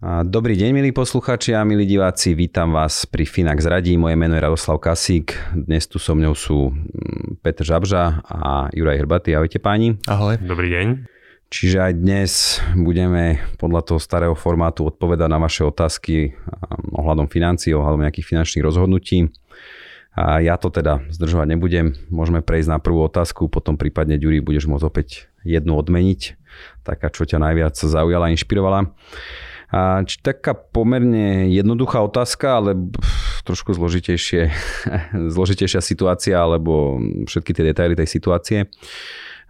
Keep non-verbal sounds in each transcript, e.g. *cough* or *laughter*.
Dobrý deň, milí posluchači a milí diváci, vítam vás pri Finax radí. Moje meno je Radoslav Kasík, dnes tu so mnou sú mm, Petr Žabža a Juraj Hrbaty. Ahojte páni. Ahoj. Dobrý deň. Čiže aj dnes budeme podľa toho starého formátu odpovedať na vaše otázky ohľadom financií, ohľadom nejakých finančných rozhodnutí. A ja to teda zdržovať nebudem. Môžeme prejsť na prvú otázku, potom prípadne Ďuri budeš môcť opäť jednu odmeniť. Taká, čo ťa najviac zaujala a inšpirovala. A, či taká pomerne jednoduchá otázka, ale trošku zložitejšie, *laughs* zložitejšia situácia, alebo všetky tie detaily tej situácie.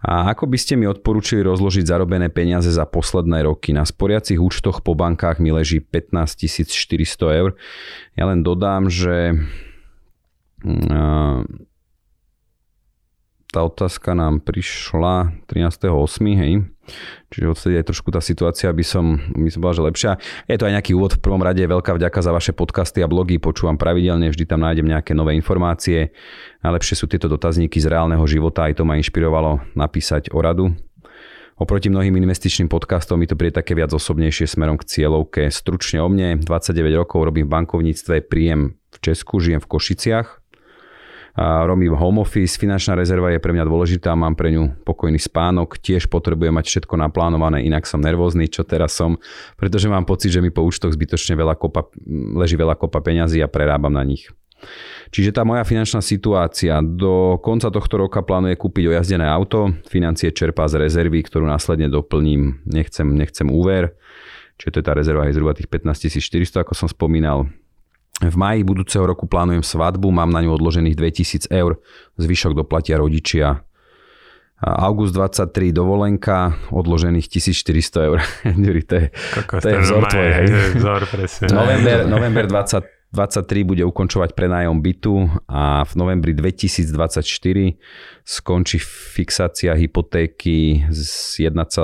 A ako by ste mi odporúčili rozložiť zarobené peniaze za posledné roky? Na sporiacich účtoch po bankách mi leží 15 400 eur. Ja len dodám, že mm, tá otázka nám prišla 13.8., hej. Čiže odtedy aj trošku tá situácia by som, by som bola, že lepšia. Je to aj nejaký úvod. V prvom rade veľká vďaka za vaše podcasty a blogy. Počúvam pravidelne, vždy tam nájdem nejaké nové informácie. Najlepšie sú tieto dotazníky z reálneho života. Aj to ma inšpirovalo napísať o radu. Oproti mnohým investičným podcastom mi to príde také viac osobnejšie smerom k cieľovke. Stručne o mne, 29 rokov robím v bankovníctve, príjem v Česku, žijem v Košiciach robím home office, finančná rezerva je pre mňa dôležitá, mám pre ňu pokojný spánok, tiež potrebujem mať všetko naplánované, inak som nervózny, čo teraz som, pretože mám pocit, že mi po účtoch zbytočne veľa kopa, leží veľa kopa peňazí a prerábam na nich. Čiže tá moja finančná situácia do konca tohto roka plánuje kúpiť ojazdené auto, financie čerpá z rezervy, ktorú následne doplním, nechcem, nechcem úver, čiže to je tá rezerva je zhruba tých 15 400, ako som spomínal. V maji budúceho roku plánujem svadbu, mám na ňu odložených 2000 eur, zvyšok doplatia rodičia. August 23 dovolenka, odložených 1400 eur. *laughs* to je, to je vzor tvoj, hej. Vzor, presne. November, november 20, 23 bude ukončovať prenájom bytu a v novembri 2024 skončí fixácia hypotéky s 1,04%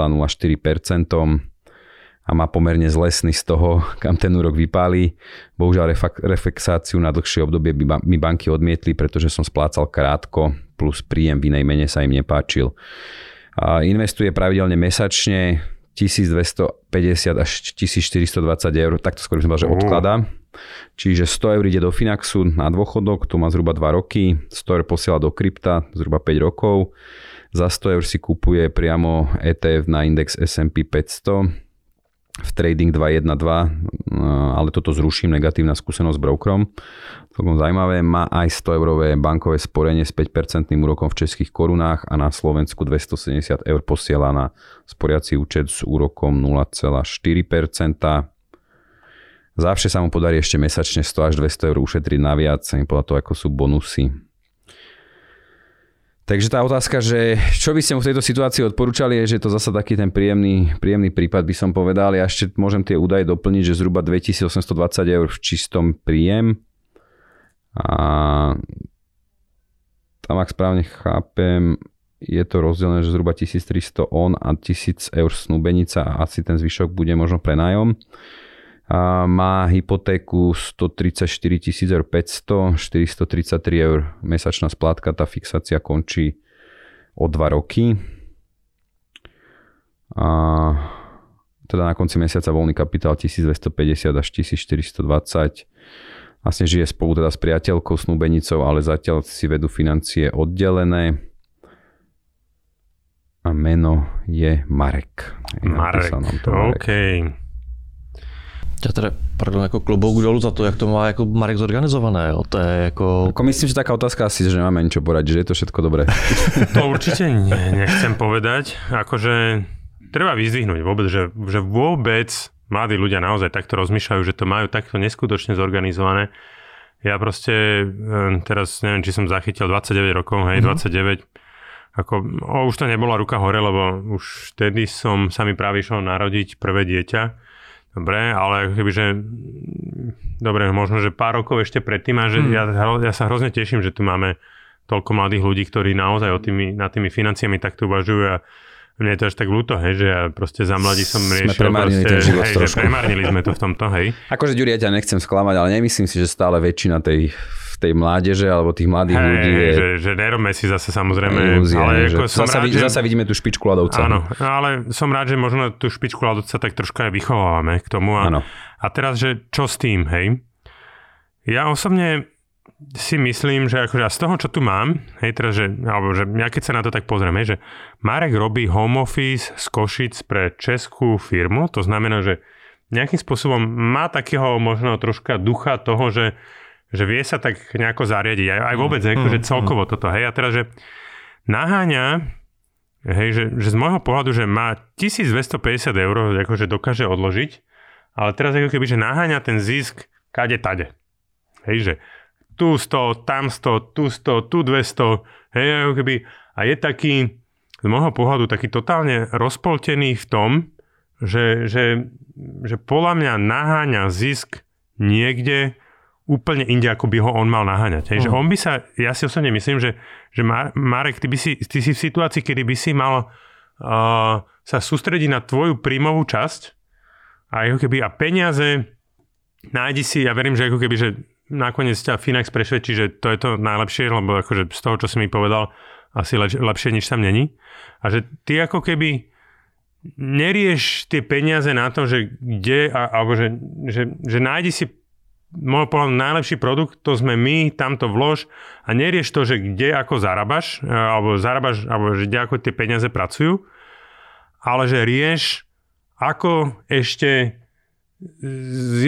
a má pomerne zlesný z toho, kam ten úrok vypálí. Bohužiaľ reflexáciu na dlhšie obdobie by mi banky odmietli, pretože som splácal krátko, plus príjem v inej mene sa im nepáčil. A investuje pravidelne mesačne 1250 až 1420 eur, takto skôr by som povedal, že odkladá. Čiže 100 eur ide do Finaxu na dôchodok, to má zhruba 2 roky, 100 eur posiela do krypta, zhruba 5 rokov. Za 100 eur si kupuje priamo ETF na index S&P 500 v Trading 212, ale toto zruším, negatívna skúsenosť s brokerom. Celkom zaujímavé, má aj 100 eurové bankové sporenie s 5% úrokom v českých korunách a na Slovensku 270 eur posiela na sporiaci účet s úrokom 0,4%. Zavše sa mu podarí ešte mesačne 100 až 200 eur ušetriť naviac, podľa toho, ako sú bonusy. Takže tá otázka, že čo by ste mu v tejto situácii odporúčali, je, že to zasa taký ten príjemný, príjemný prípad by som povedal. Ja ešte môžem tie údaje doplniť, že zhruba 2820 eur v čistom príjem. A tam, ak správne chápem, je to rozdelené, že zhruba 1300 on a 1000 eur snúbenica a asi ten zvyšok bude možno prenájom má hypotéku 134 500, 433 eur mesačná splátka, tá fixácia končí o 2 roky. A teda na konci mesiaca voľný kapitál 1250 až 1420. Vlastne žije spolu teda s priateľkou, snúbenicou, ale zatiaľ si vedú financie oddelené. A meno je Marek. Marek, Marek. OK. Já teda, pardon, jako klobouk dolů za to, jak to má jako Marek zorganizované. Jo. To je jako... Ako myslím, že taká otázka asi, že nemáme ničo poradiť, že je to všetko dobré. *laughs* to určite nie, nechcem povedať. Akože treba vyzdvihnúť vôbec, že, že vôbec mladí ľudia naozaj takto rozmýšľajú, že to majú takto neskutočne zorganizované, Ja proste teraz neviem, či som zachytil 29 rokov, hej, mm-hmm. 29 ako, o, už to nebola ruka hore, lebo už vtedy som sa mi práve išiel narodiť prvé dieťa. Dobre, ale keby, že dobre, možno, že pár rokov ešte predtým a že hmm. ja, ja sa hrozne teším, že tu máme toľko mladých ľudí, ktorí naozaj o tými, nad tými financiami takto uvažujú a mne je to až tak ľúto, hej, že ja proste za mladí som riešil sme premárnili proste, ten život hej, trošku. že premárnili sme to v tomto, hej. Akože, Ďuri, ja ťa nechcem sklamať, ale nemyslím si, že stále väčšina tej tej mládeže alebo tých mladých hey, ľudí je... Že, že nerobme si zase samozrejme... Ilúzia, ale že ako som zasa, rád, že... zasa vidíme tú špičku ľadovca. Áno, ale som rád, že možno tú špičku ľadovca tak troška aj vychovávame k tomu. A, Áno. a teraz, že čo s tým, hej? Ja osobne si myslím, že akože z toho, čo tu mám, hej, teraz, že, alebo že ja keď sa na to tak pozriem, hej, že Marek robí home office z Košic pre českú firmu, to znamená, že nejakým spôsobom má takého možno troška ducha toho, že že vie sa tak nejako zariadiť. Aj, aj vôbec, mm, akože celkovo mm. toto. Hej, a teraz, že naháňa, hej, že, že z môjho pohľadu, že má 1250 eur, akože dokáže odložiť, ale teraz ako keby, že naháňa ten zisk kade tade. Hej, že tu 100, tam 100, tu 100, tu 200, hej, ako keby, a je taký, z môjho pohľadu, taký totálne rozpoltený v tom, že, že, že podľa mňa naháňa zisk niekde, úplne inde, ako by ho on mal naháňať. Hej. Uh-huh. Že mhm. on by sa, ja si osobne myslím, že, že Marek, ty, by si, ty si v situácii, kedy by si mal uh, sa sústrediť na tvoju príjmovú časť a ako keby a peniaze nájdi si, ja verím, že ako keby, že nakoniec ťa Finax presvedčí, že to je to najlepšie, lebo akože z toho, čo si mi povedal, asi leč, lepšie, než tam není. A že ty ako keby nerieš tie peniaze na to, že kde, a, alebo že, že, že nájdi si môj pohľad najlepší produkt, to sme my, tamto vlož a nerieš to, že kde ako zarábaš, e, alebo zarábaš, alebo že kde ako tie peniaze pracujú, ale že rieš, ako ešte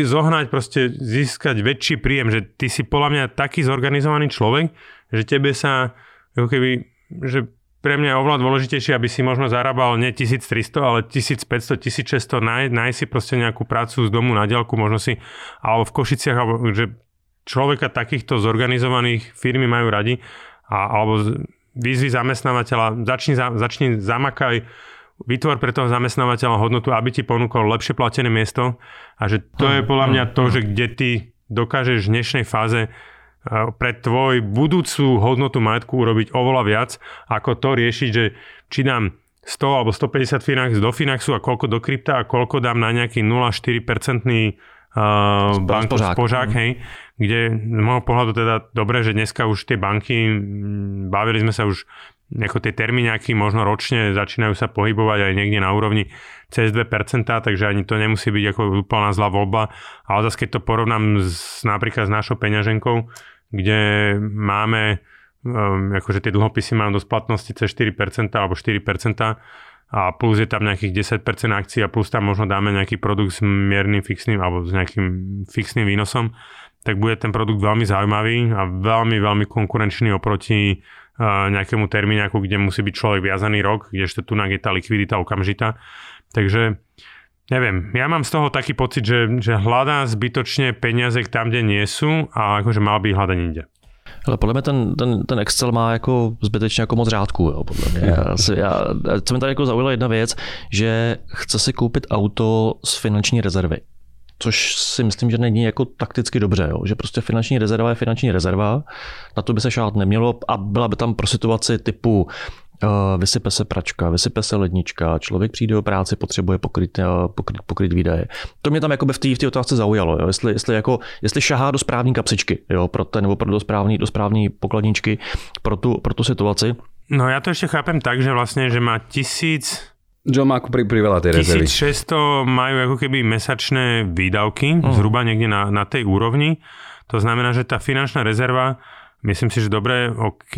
zohnať, proste získať väčší príjem, že ty si podľa mňa taký zorganizovaný človek, že tebe sa ako keby, že pre mňa je oveľa dôležitejšie, aby si možno zarábal nie 1300, ale 1500, 1600, naj, naj si proste nejakú prácu z domu na diaľku, možno si, alebo v Košiciach, alebo že človeka takýchto zorganizovaných firmy majú radi, a, alebo výzvy zamestnávateľa, začni, začni zamakaj, vytvor pre toho zamestnávateľa hodnotu, aby ti ponúkol lepšie platené miesto. A že to je podľa mňa to, že kde ty dokážeš v dnešnej fáze pre tvoj budúcu hodnotu majetku urobiť oveľa viac, ako to riešiť, že či dám 100 alebo 150 Finax do Finaxu a koľko do krypta a koľko dám na nejaký 0,4% uh, banku spožák, spožák hej, kde z môjho pohľadu teda dobre, že dneska už tie banky, bavili sme sa už ako tie termíňaky možno ročne začínajú sa pohybovať aj niekde na úrovni cez 2%, takže ani to nemusí byť ako úplná zlá voľba. Ale zase keď to porovnám s, napríklad s našou peňaženkou, kde máme, um, akože tie dlhopisy mám do splatnosti cez 4% alebo 4% a plus je tam nejakých 10% akcií a plus tam možno dáme nejaký produkt s miernym fixným alebo s nejakým fixným výnosom, tak bude ten produkt veľmi zaujímavý a veľmi, veľmi konkurenčný oproti uh, nejakému termínu, kde musí byť človek viazaný rok, kdežto tu je tá likvidita okamžitá. Takže Neviem, ja mám z toho taký pocit, že, že hľadá zbytočne peniaze tam, kde nie sú a akože mal by hľadať inde. Ale podle mě ten, ten, ten Excel má jako zbytečně jako moc řádků, jo, podle mě. Já, si, já, co mi tady jako zaujala jedna věc, že chce si koupit auto z finanční rezervy. Což si myslím, že není jako takticky dobře, jo? že prostě finanční rezerva je finanční rezerva, na to by se šát nemělo a byla by tam pro situaci typu vysype se pračka, vysype se lednička, člověk přijde do práce, potřebuje pokryt, eh, pokryt, pokryt výdaje. To mě tam jako v té v otázce zaujalo, jo? Jestli, jestli, jako, jestli šahá do správní kapsičky, jo? Pro ten, nebo pro do správní, do správní pokladničky pro tu, pro tu situaci. No ja to ešte chápem tak, že vlastne, že má tisíc John má ako pri, pri veľa tej rezervy. 1600 majú ako keby mesačné výdavky, uh-huh. zhruba niekde na, na tej úrovni. To znamená, že tá finančná rezerva, myslím si, že dobre, OK,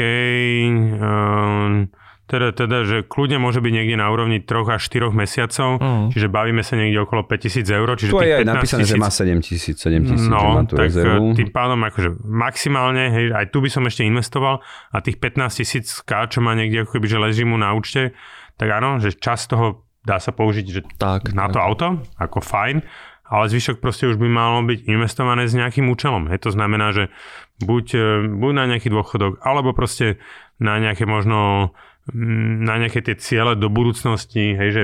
um, teda, teda, že kľudne môže byť niekde na úrovni 3 až 4 mesiacov, mm. čiže bavíme sa niekde okolo 5000 eur. Čiže tu je aj napísané, tisíc... že má 7000, 7000, no, že má tú tak rezervu. tým pádom akože maximálne, hej, aj tu by som ešte investoval a tých 15 tisíc K, čo má niekde ako keby, že leží mu na účte, tak áno, že čas toho dá sa použiť že tak, na tak. to auto, ako fajn, ale zvyšok proste už by malo byť investované s nejakým účelom. Hej, to znamená, že buď, e, buď na nejaký dôchodok, alebo proste na nejaké možno na nejaké tie ciele do budúcnosti, hej, že,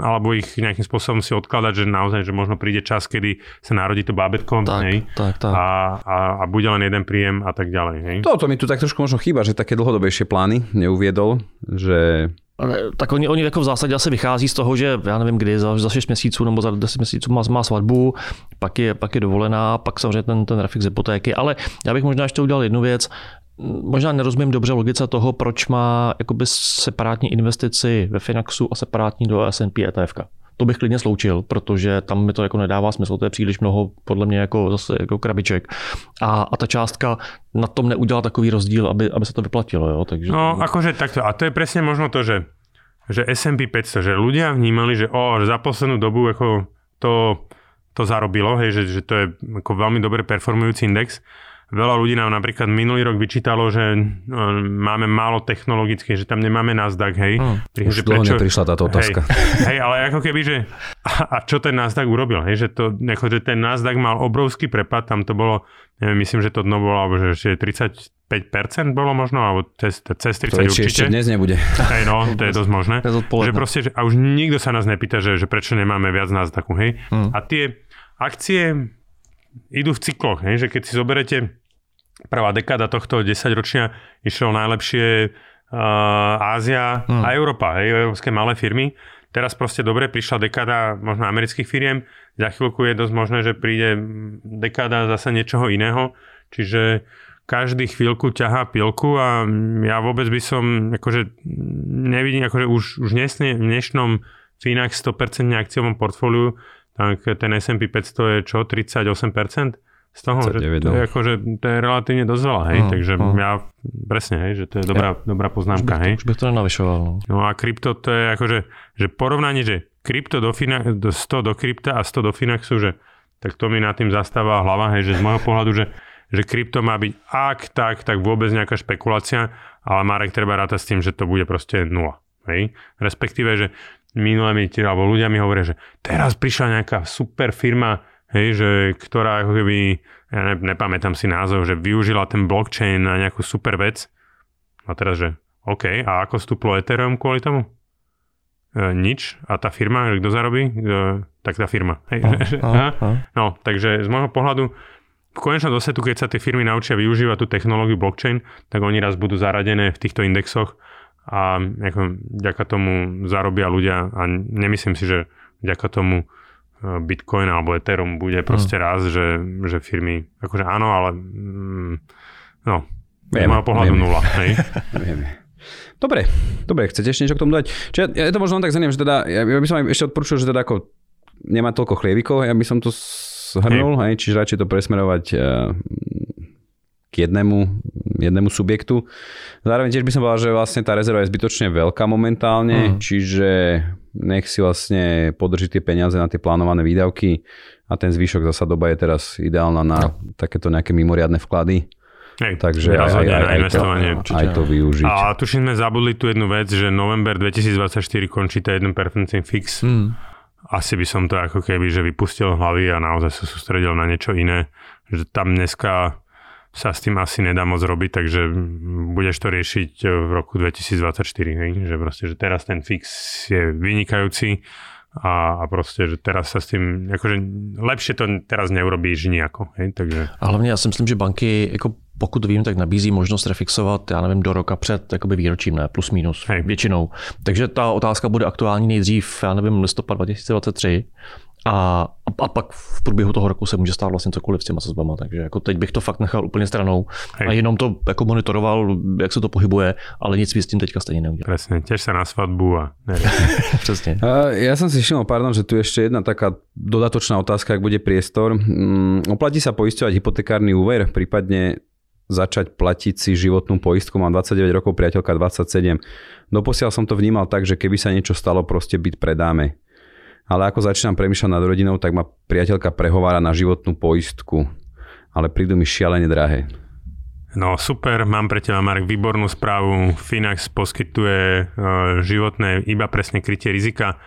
alebo ich nejakým spôsobom si odkladať, že naozaj, že možno príde čas, kedy sa narodí to bábetko tak, hej, tak, tak. A, a, a bude len jeden príjem a tak ďalej. Hej. Toto mi tu tak trošku možno chýba, že také dlhodobejšie plány neuviedol, že tak oni, oni jako v zásadě asi vychází z toho, že já nevím kdy, za, za 6 měsíců nebo za 10 měsíců má, má svatbu, pak je, pak je dovolená, pak samozřejmě ten, ten refix hypotéky, ale já bych možná ještě udělal jednu věc, možná nerozumím dobře logice toho, proč má jakoby separátní investici ve Finaxu a separátní do S&P ETF. To bych klidně sloučil, protože tam mi to jako nedává smysl, to je příliš mnoho podle mě jako zase jako krabiček. A, a ta částka na tom neudělá takový rozdíl, aby, aby se to vyplatilo. Jo? Takže... No, akože takto. A to je presne možno to, že, že S&P 500, že ľudia vnímali, že, o, že za poslednú dobu ako to, to zarobilo, hej, že, že to je ako veľmi dobre performujúci index Veľa ľudí nám napríklad minulý rok vyčítalo, že no, máme málo technologické, že tam nemáme Nasdaq, hej. Hmm, už prečo, prišla táto otázka. Hej, *laughs* hej, ale ako keby, že a, a čo ten Nasdaq urobil, hej, že, to, ako, že ten Nasdaq mal obrovský prepad, tam to bolo, neviem, myslím, že to dno bolo, alebo že, že 35% bolo možno, alebo cez, cez 30 to určite. ešte dnes nebude. Hej, no, to je dosť možné. *laughs* že proste, že, a už nikto sa nás nepýta, že, že prečo nemáme viac Nasdaqu, hej. Hmm. A tie akcie idú v cykloch, hej, že keď si zoberete prvá dekáda tohto 10 ročia išiel najlepšie uh, Ázia hmm. a Európa, hej, európske malé firmy. Teraz proste dobre prišla dekáda možno amerických firiem, za chvíľku je dosť možné, že príde dekáda zase niečoho iného, čiže každý chvíľku ťahá pilku a ja vôbec by som akože nevidím, akože už, už v dnešnom Finax 100% akciovom portfóliu, tak ten S&P 500 je čo, 38%? Z toho, že to je, no. akože, to je relatívne dosť veľa, hej, uh, takže uh. ja presne, hej, že to je dobrá, ja, dobrá poznámka, už hej. Už bych to nenavyšoval. No. no a krypto to je akože, že porovnanie, že krypto do, fina, do 100 do krypta a 100 do Finaxu, že tak to mi nad tým zastáva hlava, hej, že z môjho pohľadu, že, že krypto má byť ak tak, tak vôbec nejaká špekulácia, ale Marek treba rátať s tým, že to bude proste nula, hej. Respektíve, že minulé mi, alebo ľudia mi hovoria, že teraz prišla nejaká super firma, hej, že ktorá ako keby, ja ne, nepamätám si názov, že využila ten blockchain na nejakú super vec. A teraz, že OK, a ako vstúplo Ethereum kvôli tomu? E, nič. A tá firma, kto zarobí? E, tak tá firma. Hej. A, a, a. No, takže z môjho pohľadu v konečnom dôsledku, keď sa tie firmy naučia využívať tú technológiu blockchain, tak oni raz budú zaradené v týchto indexoch a ako, vďaka tomu zarobia ľudia a nemyslím si, že vďaka tomu Bitcoin alebo Ethereum bude proste mm. raz, že, že firmy, akože áno, ale mm, no, z môjho pohľadu vieme. nula. Hej? *laughs* vieme. Dobre, dobre, chcete ešte niečo k tomu dať? Čiže ja, ja to možno tak zaniem, že teda, ja, ja by som aj ešte odporúčil, že teda ako nemá toľko chlievikov, ja by som to zhrnul, hej. hej, čiže radšej to presmerovať uh, k jednému, jednému subjektu. Zároveň tiež by som povedal, že vlastne tá rezerva je zbytočne veľká momentálne, mm. čiže nech si vlastne podrží tie peniaze na tie plánované výdavky a ten zvyšok zasa doba je teraz ideálna na no. takéto nejaké mimoriadne vklady. Hej, Takže aj, aj, aj, aj, to, aj to využiť. A tuším sme zabudli tu jednu vec, že november 2024 končí tá 1% fix. Mm. Asi by som to ako keby že vypustil hlavy a naozaj sa sústredil na niečo iné. Že tam dneska sa s tým asi nedá moc robiť, takže budeš to riešiť v roku 2024, hej? že proste, že teraz ten fix je vynikajúci a, a proste, že teraz sa s tým, akože lepšie to teraz neurobíš nejako, hej? takže... A hlavně já si myslím, že banky, jako pokud vím, tak nabízí možnost refixovat, já nevím, do roka před jakoby výročím, ne, plus minus, hej. většinou. Takže ta otázka bude aktuální nejdřív, já nevím, listopad 2023 a, a pak v průběhu toho roku se může stát vlastně cokoliv s těma sazbama, takže jako teď bych to fakt nechal úplně stranou Hej. a jenom to jako monitoroval, jak se to pohybuje, ale nic s tím teďka stejně neudělal. Presne, tiež sa na svadbu a *laughs* Přesně. Uh, ja som si všimol, pardon, že tu je ešte jedna taká dodatočná otázka, ak bude priestor. Um, oplatí sa poisťovať hypotekárny úver, prípadne začať platiť si životnú poistku. Mám 29 rokov, priateľka 27. Doposiaľ som to vnímal tak, že keby sa niečo stalo, proste byť predáme ale ako začínam premýšľať nad rodinou, tak ma priateľka prehovára na životnú poistku, ale prídu mi šialene drahé. No super, mám pre teba Marek výbornú správu. Finax poskytuje uh, životné iba presne krytie rizika.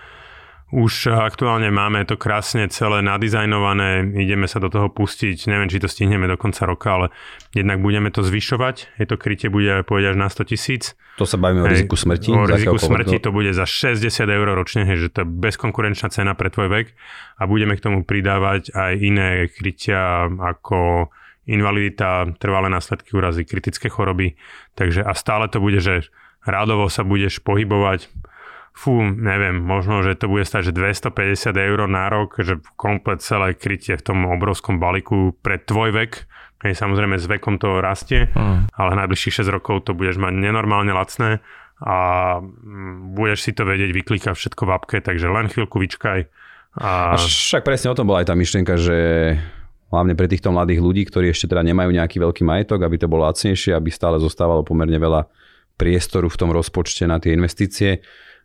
Už aktuálne máme to krásne celé nadizajnované, ideme sa do toho pustiť, neviem, či to stihneme do konca roka, ale jednak budeme to zvyšovať, je to krytie bude povedať až na 100 tisíc. To sa bavíme o riziku smrti? O riziku smrti to bude za 60 eur ročne, hej, že to je bezkonkurenčná cena pre tvoj vek a budeme k tomu pridávať aj iné krytia ako invalidita, trvalé následky úrazy, kritické choroby. Takže a stále to bude, že rádovo sa budeš pohybovať fú, neviem, možno, že to bude stať, že 250 eur na rok, že komplet celé krytie v tom obrovskom balíku pre tvoj vek. Hej, samozrejme s vekom to rastie, mm. ale najbližších 6 rokov to budeš mať nenormálne lacné a mm, budeš si to vedieť vyklikať všetko v apke, takže len chvíľku vyčkaj. A... a však presne o tom bola aj tá myšlienka, že hlavne pre týchto mladých ľudí, ktorí ešte teda nemajú nejaký veľký majetok, aby to bolo lacnejšie, aby stále zostávalo pomerne veľa priestoru v tom rozpočte na tie investície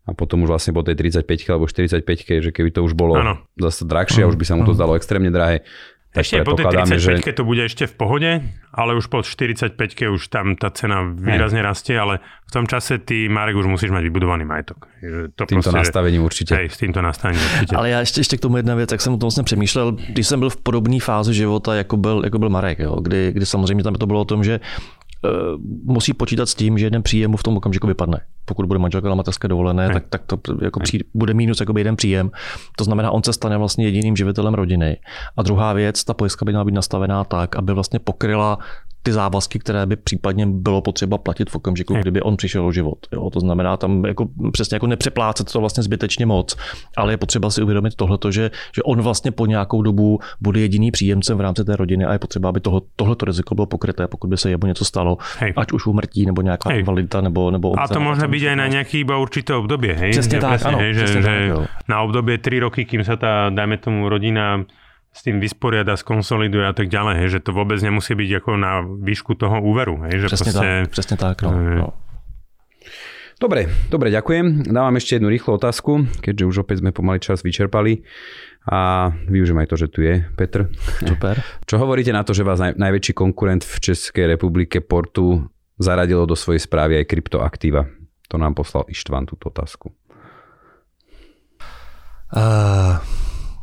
a potom už vlastne po tej 35 alebo 45 že keby to už bolo ano. zase drahšie a už by sa mu to zdalo extrémne drahé, tak ešte po tej 35 že... to bude ešte v pohode, ale už po 45 už tam tá cena výrazne rastie, ale v tom čase ty, Marek, už musíš mať vybudovaný majetok. To týmto proste, nastavením určitě. Hej, s týmto nastavením určitě. Ale já ještě, ještě k tomu jedna věc, jak jsem o tom vlastně přemýšlel, když jsem byl v podobné fázi života, jako byl, jako byl Marek, jo, kdy, kdy samozřejmě tam to bylo o tom, že musí počítat s tím, že jeden příjem mu v tom okamžiku vypadne. Pokud bude manželka na mateřské dovolené, tak, tak to jako přijde, bude mínus jako jeden příjem. To znamená, on se stane vlastně jediným živitelem rodiny. A druhá věc, ta pojistka by měla být nastavená tak, aby vlastně pokryla ty závazky, které by případně bylo potřeba platit v okamžiku, kdyby on přišel o život. Jo, to znamená tam jako přesně jako nepřeplácet to vlastně zbytečně moc, ale je potřeba si uvědomit tohleto, že, že on vlastně po nějakou dobu bude jediný příjemcem v rámci té rodiny a je potřeba, aby toho, tohleto riziko bylo pokryté, pokud by se jemu něco stalo, hej. ať už umrtí nebo nějaká hej. invalidita nebo, nebo A to může být i na nějaký iba určité období, hej? Přesně tak, presne, ano, hej, že, že tak, na období 3 roky, kým sa tá, dajme tomu, rodina s tým vysporiada, skonsoliduje a tak ďalej, hej, že to vôbec nemusí byť ako na výšku toho úveru. Hej, že presne, proste, tak, presne tak. No, no. Dobre, dobre, ďakujem. Dávam ešte jednu rýchlu otázku, keďže už opäť sme pomaly čas vyčerpali. A využijem aj to, že tu je Petr. Super. Čo hovoríte na to, že vás naj, najväčší konkurent v Českej republike Portu zaradilo do svojej správy aj kryptoaktíva? To nám poslal Ištván túto otázku. Uh,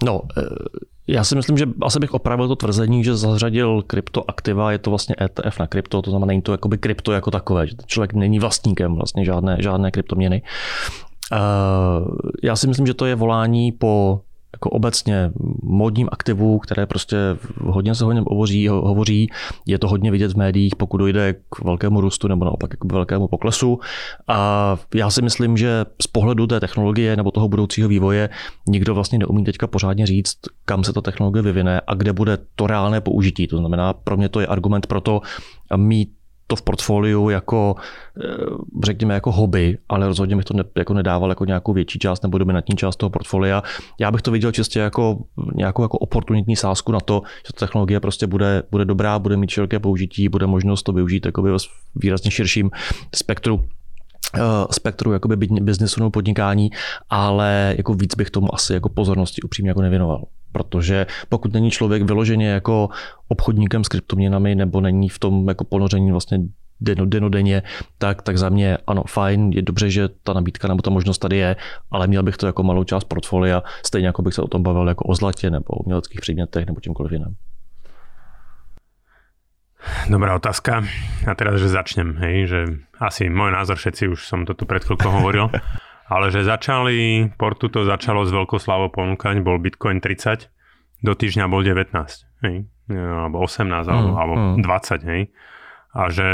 no, uh já si myslím, že asi bych opravil to tvrzení, že zařadil kryptoaktiva, je to vlastně ETF na krypto, to znamená, není to jakoby krypto jako takové, že člověk není vlastníkem vlastně žádné, žádné kryptoměny. Já si myslím, že to je volání po jako obecně modním aktivu, které prostě hodně se hodně hovoří, hovoří, je to hodně vidět v médiích, pokud dojde k velkému růstu nebo naopak k velkému poklesu. A já si myslím, že z pohledu té technologie nebo toho budoucího vývoje nikdo vlastně neumí teďka pořádně říct, kam se ta technologie vyvine a kde bude to reálné použití. To znamená, pro mě to je argument pro to mít to v portfoliu jako, eh, řekněme, jako hobby, ale rozhodně bych to ne, jako nedával jako nějakou větší část nebo dominantní část toho portfolia. Já bych to viděl čistě jako nějakou jako oportunitní sázku na to, že ta technologie prostě bude, bude dobrá, bude mít široké použití, bude možnost to využít jako ve výrazně širším spektru eh, spektru jakoby biznesu nebo podnikání, ale jako víc bych tomu asi jako pozornosti upřímně jako nevěnoval protože pokud není člověk vyloženě jako obchodníkem s kryptoměnami nebo není v tom jako ponoření vlastně denodenně, tak, tak za mě ano, fajn, je dobře, že ta nabídka nebo ta možnost tady je, ale měl bych to jako malou část portfolia, stejně jako bych se o tom bavil jako o zlatě nebo o uměleckých předmětech nebo čímkoliv jiném. Dobrá otázka. A teraz, že začnem, hej, že asi môj názor, všetci už som to tu pred chvíľkou hovoril. *laughs* ale že začali, Portu to začalo s veľkou slavou ponúkať, bol Bitcoin 30, do týždňa bol 19, hej, alebo 18, mm, alebo, alebo mm. 20, hej. A že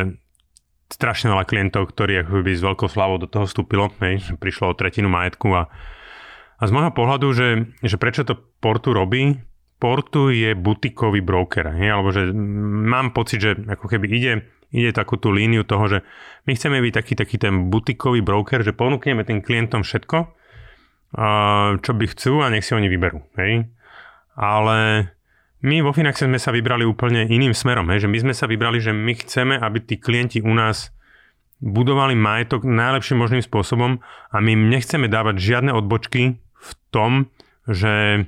strašne veľa klientov, ktorí by s veľkou slavou do toho vstúpilo, hej, prišlo o tretinu majetku a, a z môjho pohľadu, že, že prečo to Portu robí, Portu je butikový broker, hej, alebo že mám pocit, že ako keby ide ide takú tú líniu toho, že my chceme byť taký, taký ten butikový broker, že ponúkneme tým klientom všetko, čo by chcú a nech si oni vyberú. Hej? Ale my vo Finaxe sme sa vybrali úplne iným smerom. Hej? Že my sme sa vybrali, že my chceme, aby tí klienti u nás budovali majetok najlepším možným spôsobom a my nechceme dávať žiadne odbočky v tom, že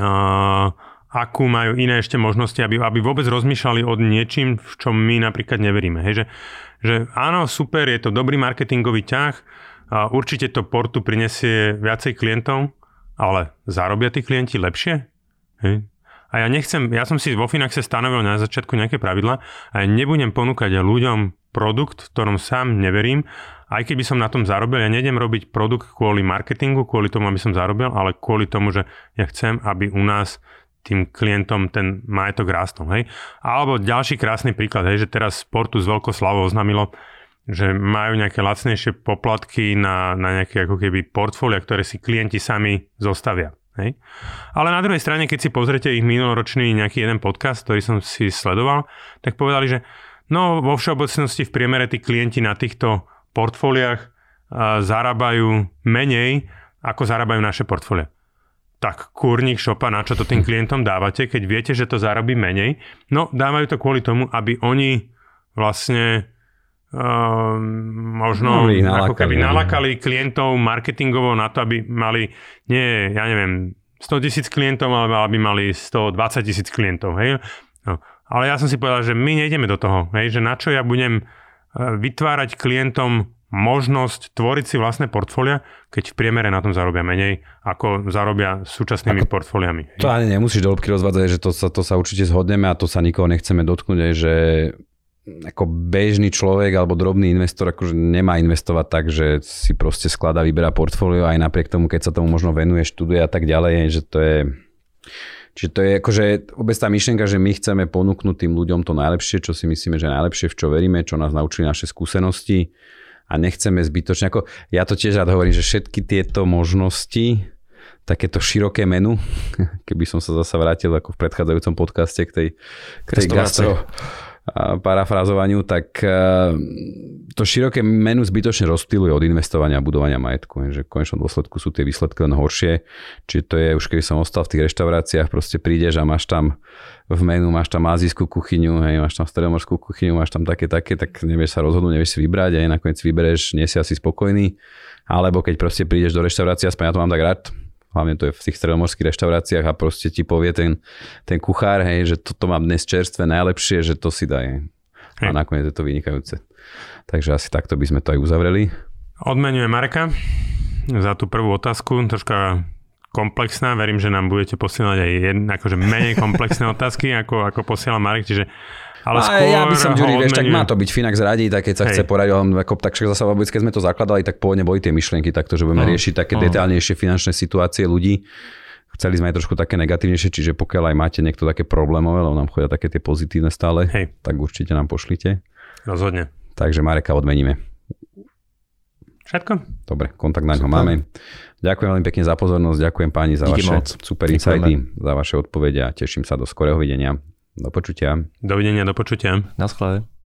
uh, akú majú iné ešte možnosti, aby, aby vôbec rozmýšľali od niečím, v čom my napríklad neveríme. Hej, že, že áno, super, je to dobrý marketingový ťah, a určite to portu prinesie viacej klientov, ale zarobia tí klienti lepšie? Hej. A ja nechcem, ja som si vo Finaxe stanovil na začiatku nejaké pravidla a ja nebudem ponúkať ľuďom produkt, v ktorom sám neverím, aj keby som na tom zarobil, ja nejdem robiť produkt kvôli marketingu, kvôli tomu, aby som zarobil, ale kvôli tomu, že ja chcem, aby u nás tým klientom ten majetok rástol. Hej? Alebo ďalší krásny príklad, hej, že teraz Sportu z veľkoslavou oznámilo, že majú nejaké lacnejšie poplatky na, na nejaké ako keby portfólia, ktoré si klienti sami zostavia. Hej? Ale na druhej strane, keď si pozrete ich minuloročný nejaký jeden podcast, ktorý som si sledoval, tak povedali, že no vo všeobecnosti v priemere tí klienti na týchto portfóliách zarábajú menej, ako zarábajú naše portfólia tak kurník šopa, na čo to tým *laughs* klientom dávate, keď viete, že to zarobí menej. No, dávajú to kvôli tomu, aby oni vlastne uh, možno no, ako keby nalakali klientov marketingovo na to, aby mali, nie, ja neviem, 100 tisíc klientov, ale aby mali 120 tisíc klientov. Hej? No. Ale ja som si povedal, že my nejdeme do toho, hej? že na čo ja budem vytvárať klientom možnosť tvoriť si vlastné portfólia, keď v priemere na tom zarobia menej, ako zarobia súčasnými ako, portfóliami. To ani nemusíš do hĺbky rozvádzať, že to sa, to sa určite zhodneme a to sa nikoho nechceme dotknúť, aj, že ako bežný človek alebo drobný investor akože nemá investovať tak, že si proste skladá, vyberá portfólio aj napriek tomu, keď sa tomu možno venuje, študuje a tak ďalej, že to je Čiže to je akože vôbec tá myšlienka, že my chceme ponúknuť tým ľuďom to najlepšie, čo si myslíme, že najlepšie, v čo veríme, čo nás naučili naše skúsenosti a nechceme zbytočne, ako ja to tiež rád hovorím, že všetky tieto možnosti, takéto široké menu, *laughs* keby som sa zase vrátil ako v predchádzajúcom podcaste k tej, k tej gastro parafrázovaniu, tak to široké menu zbytočne rozptýluje od investovania a budovania majetku. Že v konečnom dôsledku sú tie výsledky len horšie. Čiže to je už keby som ostal v tých reštauráciách, proste prídeš a máš tam v menu, máš tam azijskú kuchyňu, hej, máš tam stredomorskú kuchyňu, máš tam také, také, tak nevieš sa rozhodnúť, nevieš si vybrať a nakoniec vybereš, nie si asi spokojný. Alebo keď proste prídeš do reštaurácie, aspoň ja to mám tak rád, hlavne to je v tých stredomorských reštauráciách a proste ti povie ten, ten kuchár, hej, že toto mám dnes čerstvé najlepšie, že to si daj. Hej. A nakoniec je to vynikajúce. Takže asi takto by sme to aj uzavreli. Odmenujem Mareka za tú prvú otázku, troška komplexná, verím, že nám budete posielať aj jedn, akože menej komplexné *laughs* otázky, ako, ako posiela Marek, čiže ale skôr ja by som, Ďuri, vieš, tak má to byť Finax radí, tak keď sa Hej. chce poradiť, ako, tak však zase vôbec, keď sme to zakladali, tak pôvodne boli tie myšlienky takto, že budeme no, riešiť také no. detálnejšie finančné situácie ľudí. Chceli sme aj trošku také negatívnejšie, čiže pokiaľ aj máte niekto také problémové, lebo nám chodia také tie pozitívne stále, Hej. tak určite nám pošlite. Rozhodne. Takže Mareka odmeníme. Všetko? Dobre, kontakt na ňo máme. Ďakujem veľmi pekne za pozornosť, ďakujem páni za Díky vaše moc. super insidy, za vaše odpovede a teším sa do skorého videnia. Do počutia. Dovidenia, do počutia. Na schvále.